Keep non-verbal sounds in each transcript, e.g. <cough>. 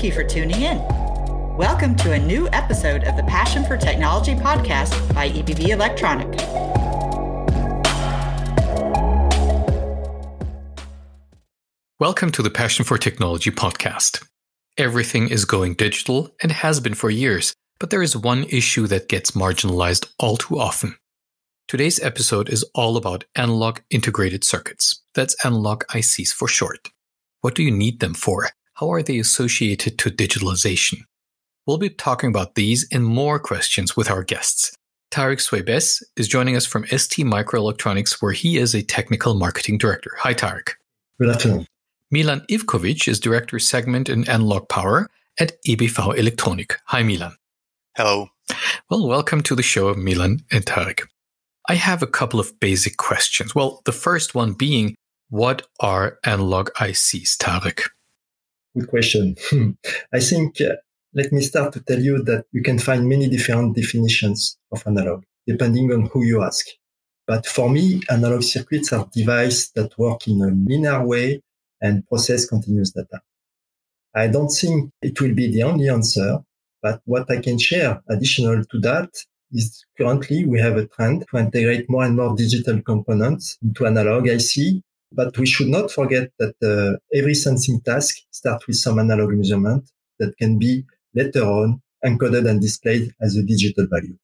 thank you for tuning in. Welcome to a new episode of the Passion for Technology podcast by EBV Elektronik. Welcome to the Passion for Technology podcast. Everything is going digital and has been for years, but there is one issue that gets marginalized all too often. Today's episode is all about analog integrated circuits. That's analog ICs for short. What do you need them for? How are they associated to digitalization? We'll be talking about these and more questions with our guests. Tarek Swebes is joining us from ST Microelectronics, where he is a technical marketing director. Hi, Tarek. Good afternoon. Milan Ivkovic is director segment in analog power at EBV Elektronik. Hi, Milan. Hello. Well, welcome to the show, Milan and Tarek. I have a couple of basic questions. Well, the first one being, what are analog ICs, Tarek? Good question. <laughs> I think uh, let me start to tell you that you can find many different definitions of analog depending on who you ask. But for me, analog circuits are devices that work in a linear way and process continuous data. I don't think it will be the only answer, but what I can share additional to that is currently we have a trend to integrate more and more digital components into analog IC but we should not forget that uh, every sensing task starts with some analog measurement that can be later on encoded and displayed as a digital value.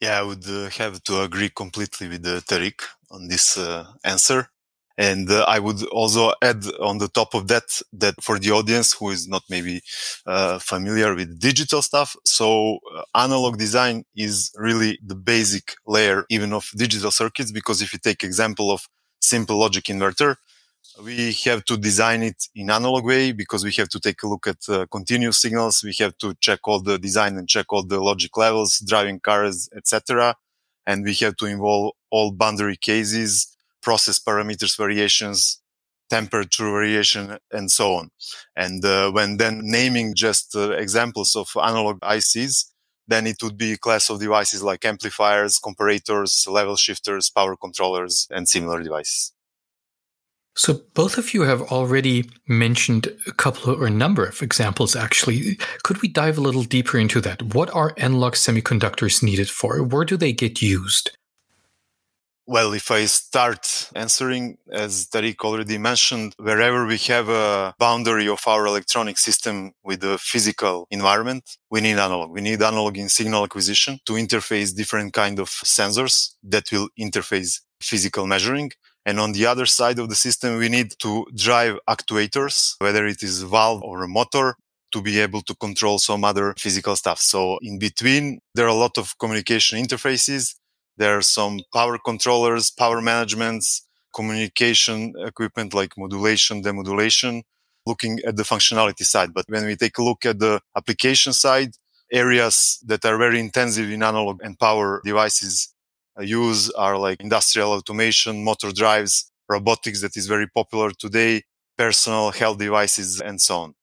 Yeah, I would uh, have to agree completely with uh, Tarek on this uh, answer. And uh, I would also add on the top of that, that for the audience who is not maybe uh, familiar with digital stuff. So uh, analog design is really the basic layer even of digital circuits. Because if you take example of simple logic inverter. We have to design it in analog way because we have to take a look at uh, continuous signals. We have to check all the design and check all the logic levels, driving cars, etc. And we have to involve all boundary cases, process parameters variations, temperature variation, and so on. And uh, when then naming just uh, examples of analog ICs, then it would be a class of devices like amplifiers, comparators, level shifters, power controllers, and similar devices. So both of you have already mentioned a couple or a number of examples actually. Could we dive a little deeper into that? What are analog semiconductors needed for? Where do they get used? Well, if I start answering, as Tarek already mentioned, wherever we have a boundary of our electronic system with the physical environment, we need analog. We need analog in signal acquisition to interface different kind of sensors that will interface physical measuring. And on the other side of the system, we need to drive actuators, whether it is a valve or a motor to be able to control some other physical stuff. So in between, there are a lot of communication interfaces there are some power controllers, power managements, communication equipment like modulation, demodulation, looking at the functionality side. But when we take a look at the application side, areas that are very intensive in analog and power devices uh, use are like industrial automation, motor drives, robotics that is very popular today, personal health devices, and so on.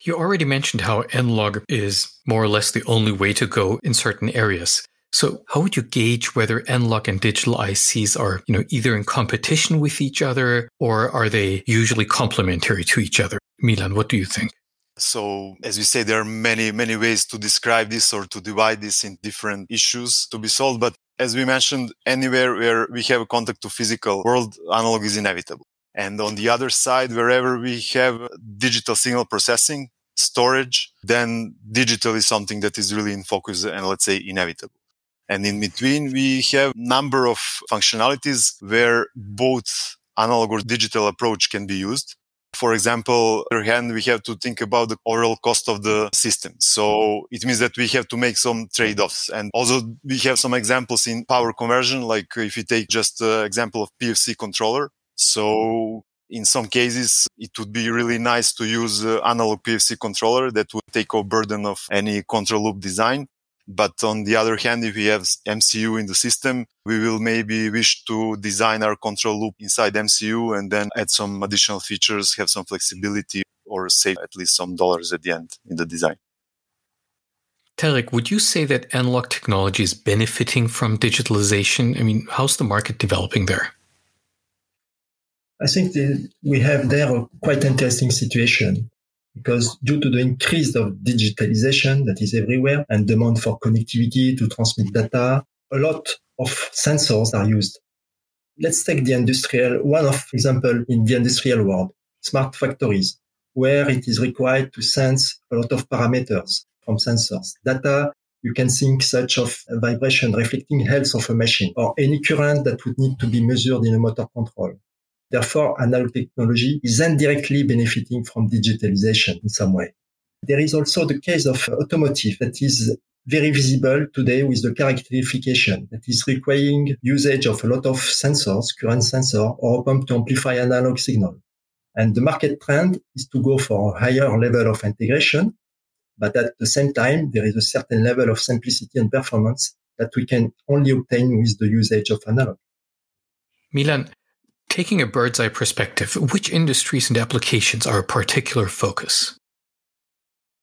You already mentioned how analog is more or less the only way to go in certain areas. So how would you gauge whether analog and digital ICs are, you know, either in competition with each other or are they usually complementary to each other? Milan, what do you think? So, as we say, there are many, many ways to describe this or to divide this in different issues to be solved. But as we mentioned, anywhere where we have a contact to physical world, analog is inevitable. And on the other side, wherever we have digital signal processing, storage, then digital is something that is really in focus and let's say inevitable. And in between, we have number of functionalities where both analog or digital approach can be used. For example, on the other hand, we have to think about the overall cost of the system. So it means that we have to make some trade-offs. And also we have some examples in power conversion, like if you take just the example of PFC controller. So in some cases, it would be really nice to use uh, analog PFC controller that would take a burden of any control loop design. But on the other hand, if we have MCU in the system, we will maybe wish to design our control loop inside MCU and then add some additional features, have some flexibility or save at least some dollars at the end in the design. Tarek, would you say that analog technology is benefiting from digitalization? I mean, how's the market developing there? I think we have there a quite interesting situation. Because due to the increase of digitalization that is everywhere and demand for connectivity to transmit data, a lot of sensors are used. Let's take the industrial, one of example in the industrial world, smart factories, where it is required to sense a lot of parameters from sensors. Data, you can think such of vibration reflecting health of a machine or any current that would need to be measured in a motor control. Therefore, analog technology is indirectly benefiting from digitalization in some way. There is also the case of automotive that is very visible today with the car electrification that is requiring usage of a lot of sensors, current sensor or pump to amplify analog signal. And the market trend is to go for a higher level of integration. But at the same time, there is a certain level of simplicity and performance that we can only obtain with the usage of analog. Milan, taking a bird's eye perspective, which industries and applications are a particular focus?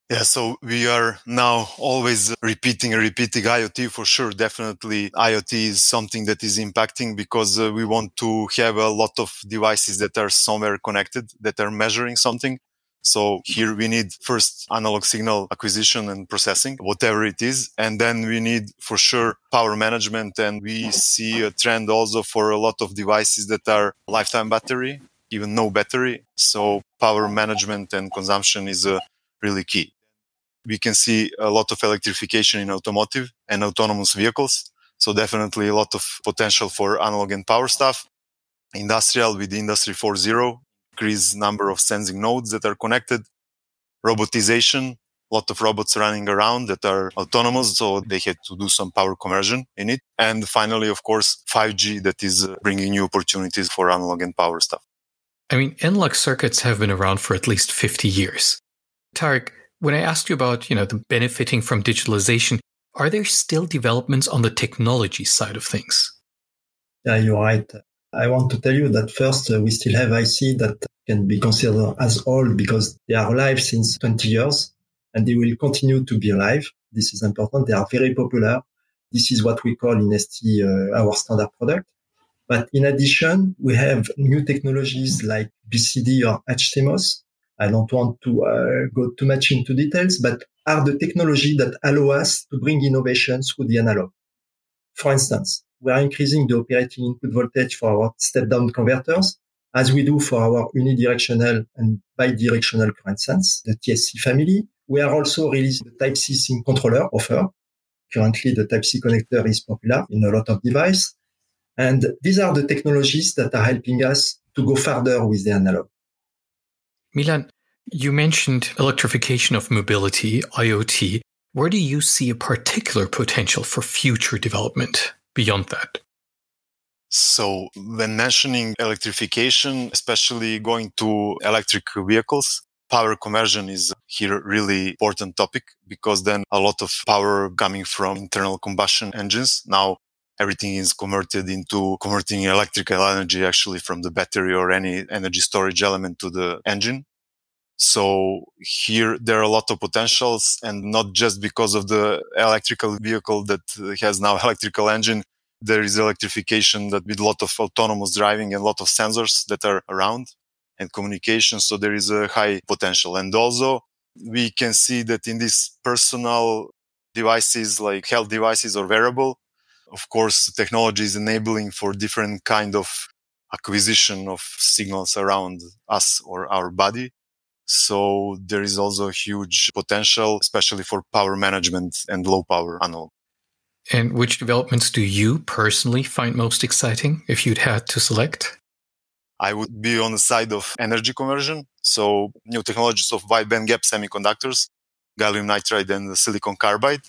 Yeah, so we are now always repeating and repeating IoT for sure. Definitely IoT is something that is impacting because uh, we want to have a lot of devices that are somewhere connected, that are measuring something. So here we need first analog signal acquisition and processing, whatever it is. And then we need for sure power management. And we see a trend also for a lot of devices that are lifetime battery, even no battery. So power management and consumption is a really key. We can see a lot of electrification in automotive and autonomous vehicles. So definitely a lot of potential for analog and power stuff. Industrial with Industry 4.0, increase number of sensing nodes that are connected. Robotization, a lot of robots running around that are autonomous. So they had to do some power conversion in it. And finally, of course, 5G that is uh, bringing new opportunities for analog and power stuff. I mean, analog circuits have been around for at least 50 years. Tarek, when I asked you about, you know, the benefiting from digitalization, are there still developments on the technology side of things? Yeah, you're right. I want to tell you that first, uh, we still have IC that can be considered as old because they are alive since 20 years and they will continue to be alive. This is important. They are very popular. This is what we call in ST uh, our standard product. But in addition, we have new technologies like BCD or HCMOS I don't want to uh, go too much into details, but are the technology that allow us to bring innovation through the analog. For instance, we are increasing the operating input voltage for our step-down converters, as we do for our unidirectional and bidirectional current sense, the TSC family. We are also releasing the Type-C sink controller offer. Currently, the Type-C connector is popular in a lot of devices. And these are the technologies that are helping us to go further with the analog. Milan, you mentioned electrification of mobility, IoT. Where do you see a particular potential for future development beyond that? So, when mentioning electrification, especially going to electric vehicles, power conversion is here really important topic because then a lot of power coming from internal combustion engines. Now everything is converted into converting electrical energy actually from the battery or any energy storage element to the engine. So here there are a lot of potentials and not just because of the electrical vehicle that has now <laughs> electrical engine. There is electrification that with a lot of autonomous driving and a lot of sensors that are around and communication. So there is a high potential. And also we can see that in these personal devices like health devices or wearable, of course, technology is enabling for different kind of acquisition of signals around us or our body. So there is also a huge potential, especially for power management and low power analog. And which developments do you personally find most exciting if you'd had to select? I would be on the side of energy conversion. So new technologies of wide band gap semiconductors, gallium nitride and silicon carbide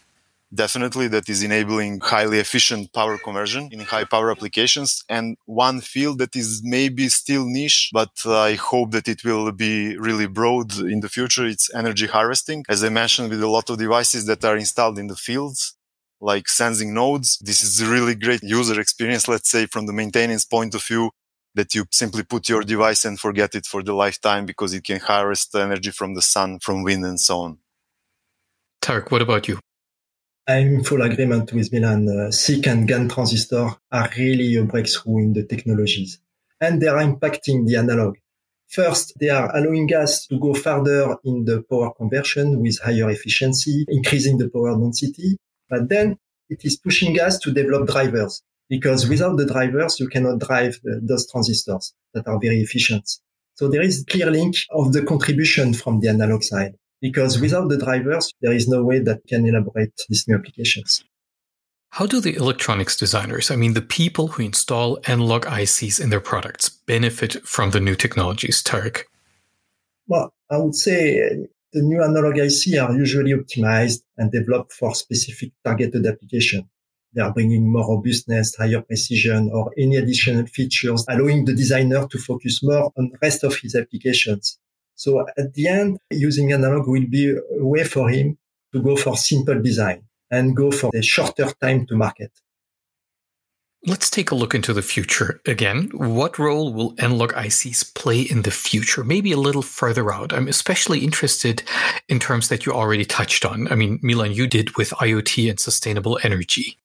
definitely that is enabling highly efficient power conversion in high power applications. And one field that is maybe still niche, but I hope that it will be really broad in the future. It's energy harvesting. As I mentioned, with a lot of devices that are installed in the fields, like sensing nodes. This is a really great user experience, let's say from the maintenance point of view that you simply put your device and forget it for the lifetime because it can harvest energy from the sun, from wind and so on. Tarek, what about you? I'm full agreement with Milan. Uh, SiC and GaN transistor are really a breakthrough in the technologies and they are impacting the analog. First, they are allowing us to go further in the power conversion with higher efficiency, increasing the power density. But then it is pushing us to develop drivers because without the drivers, you cannot drive those transistors that are very efficient. So there is clear link of the contribution from the analog side because without the drivers, there is no way that can elaborate these new applications. How do the electronics designers, I mean, the people who install analog ICs in their products, benefit from the new technologies, Tarek? Well, I would say uh, the new analog IC are usually optimized and developed for specific targeted application. They are bringing more robustness, higher precision, or any additional features, allowing the designer to focus more on the rest of his applications. So at the end, using analog will be a way for him to go for simple design and go for a shorter time to market. Let's take a look into the future again. What role will analog ICs play in the future? Maybe a little further out. I'm especially interested in terms that you already touched on. I mean, Milan, you did with IoT and sustainable energy.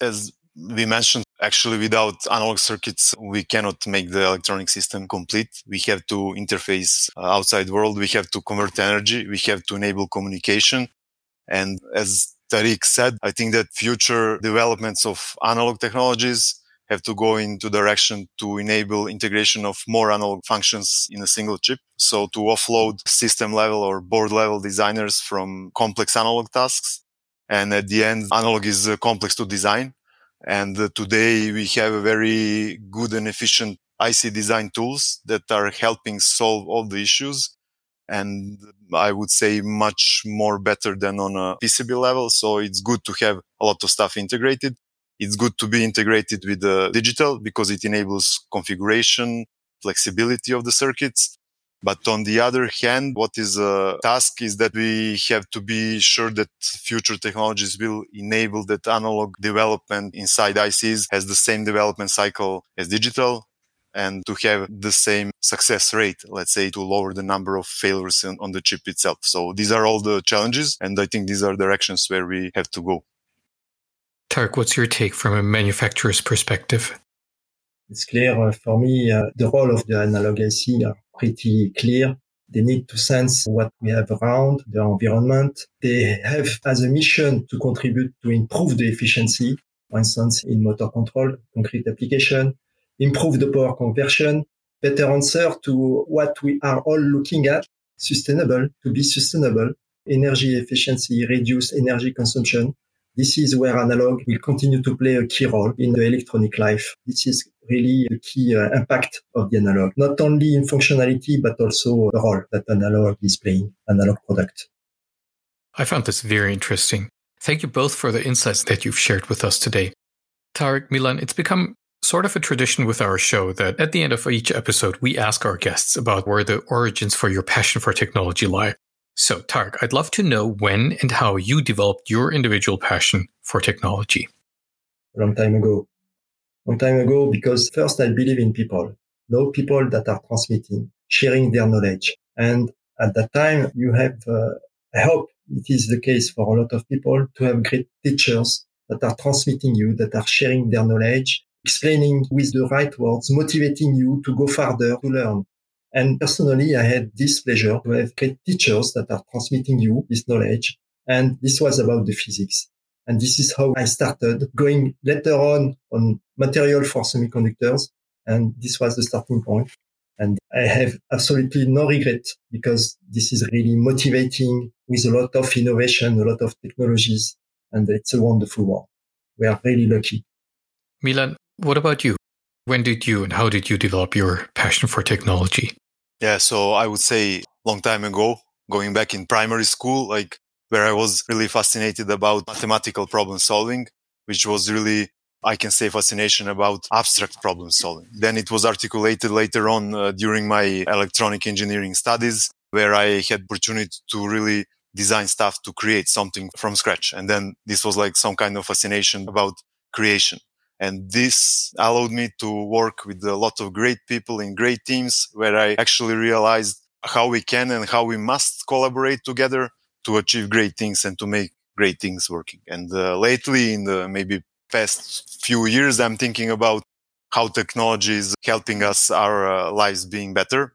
As we mentioned, actually, without analog circuits, we cannot make the electronic system complete. We have to interface uh, outside world. We have to convert energy. We have to enable communication. And as Tarek said, I think that future developments of analog technologies have to go into direction to enable integration of more analog functions in a single chip. So to offload system level or board level designers from complex analog tasks. And at the end, analog is uh, complex to design. And uh, today we have a very good and efficient IC design tools that are helping solve all the issues and I would say much more better than on a PCB level. So it's good to have a lot of stuff integrated. It's good to be integrated with the digital because it enables configuration, flexibility of the circuits. But on the other hand, what is a task is that we have to be sure that future technologies will enable that analog development inside ICs has the same development cycle as digital and to have the same success rate, let's say, to lower the number of failures in, on the chip itself. So these are all the challenges. And I think these are directions where we have to go. Tarek, what's your take from a manufacturer's perspective? It's clear uh, for me, uh, the role of the analog IC are pretty clear. They need to sense what we have around the environment. They have as a mission to contribute to improve the efficiency, for instance, in motor control, concrete application, improve the power conversion, better answer to what we are all looking at, sustainable, to be sustainable, energy efficiency, reduce energy consumption. This is where analog will continue to play a key role in the electronic life. This is really a key uh, impact of the analog, not only in functionality, but also the role that analog is playing, analog product. I found this very interesting. Thank you both for the insights that you've shared with us today. Tarek Milan, it's become sort of a tradition with our show that at the end of each episode, we ask our guests about where the origins for your passion for technology lie. So, Tarek, I'd love to know when and how you developed your individual passion for technology. A long time ago. Long time ago, because first I believe in people, know people that are transmitting, sharing their knowledge. And at that time, you have, uh, I hope it is the case for a lot of people to have great teachers that are transmitting you, that are sharing their knowledge, explaining with the right words, motivating you to go further, to learn. And personally, I had this pleasure to have great teachers that are transmitting you this knowledge. And this was about the physics. And this is how I started going later on on material for semiconductors. And this was the starting point. And I have absolutely no regret because this is really motivating with a lot of innovation, a lot of technologies. And it's a wonderful world. We are really lucky. Milan, what about you? When did you and how did you develop your passion for technology? Yeah, so I would say long time ago, going back in primary school, like where I was really fascinated about mathematical problem solving, which was really, I can say fascination about abstract problem solving. Then it was articulated later on uh, during my electronic engineering studies, where I had opportunity to really design stuff to create something from scratch. And then this was like some kind of fascination about creation. And this allowed me to work with a lot of great people in great teams where I actually realized how we can and how we must collaborate together to achieve great things and to make great things working. And uh, lately in the maybe past few years, I'm thinking about how technology is helping us our uh, lives being better.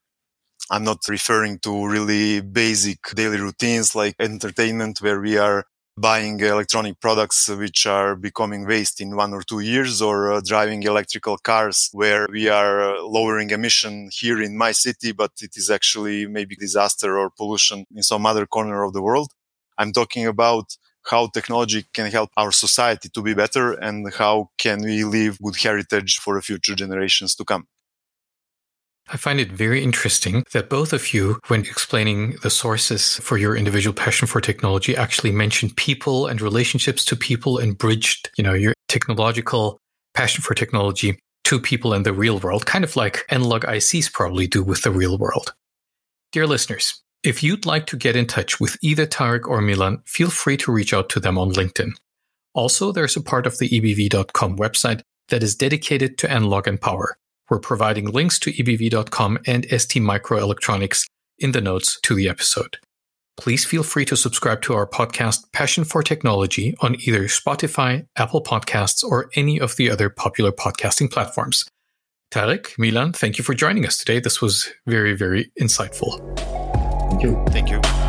I'm not referring to really basic daily routines like entertainment where we are buying electronic products which are becoming waste in one or two years or uh, driving electrical cars where we are uh, lowering emission here in my city, but it is actually maybe disaster or pollution in some other corner of the world. I'm talking about how technology can help our society to be better and how can we leave good heritage for future generations to come. I find it very interesting that both of you, when explaining the sources for your individual passion for technology, actually mentioned people and relationships to people and bridged, you know, your technological passion for technology to people in the real world, kind of like analog ICs probably do with the real world. Dear listeners, if you'd like to get in touch with either Tarek or Milan, feel free to reach out to them on LinkedIn. Also, there's a part of the EBV.com website that is dedicated to analog and power. We're providing links to EBV.com and ST Microelectronics in the notes to the episode. Please feel free to subscribe to our podcast, Passion for Technology, on either Spotify, Apple Podcasts, or any of the other popular podcasting platforms. Tarek, Milan, thank you for joining us today. This was very, very insightful. Thank you. Thank you.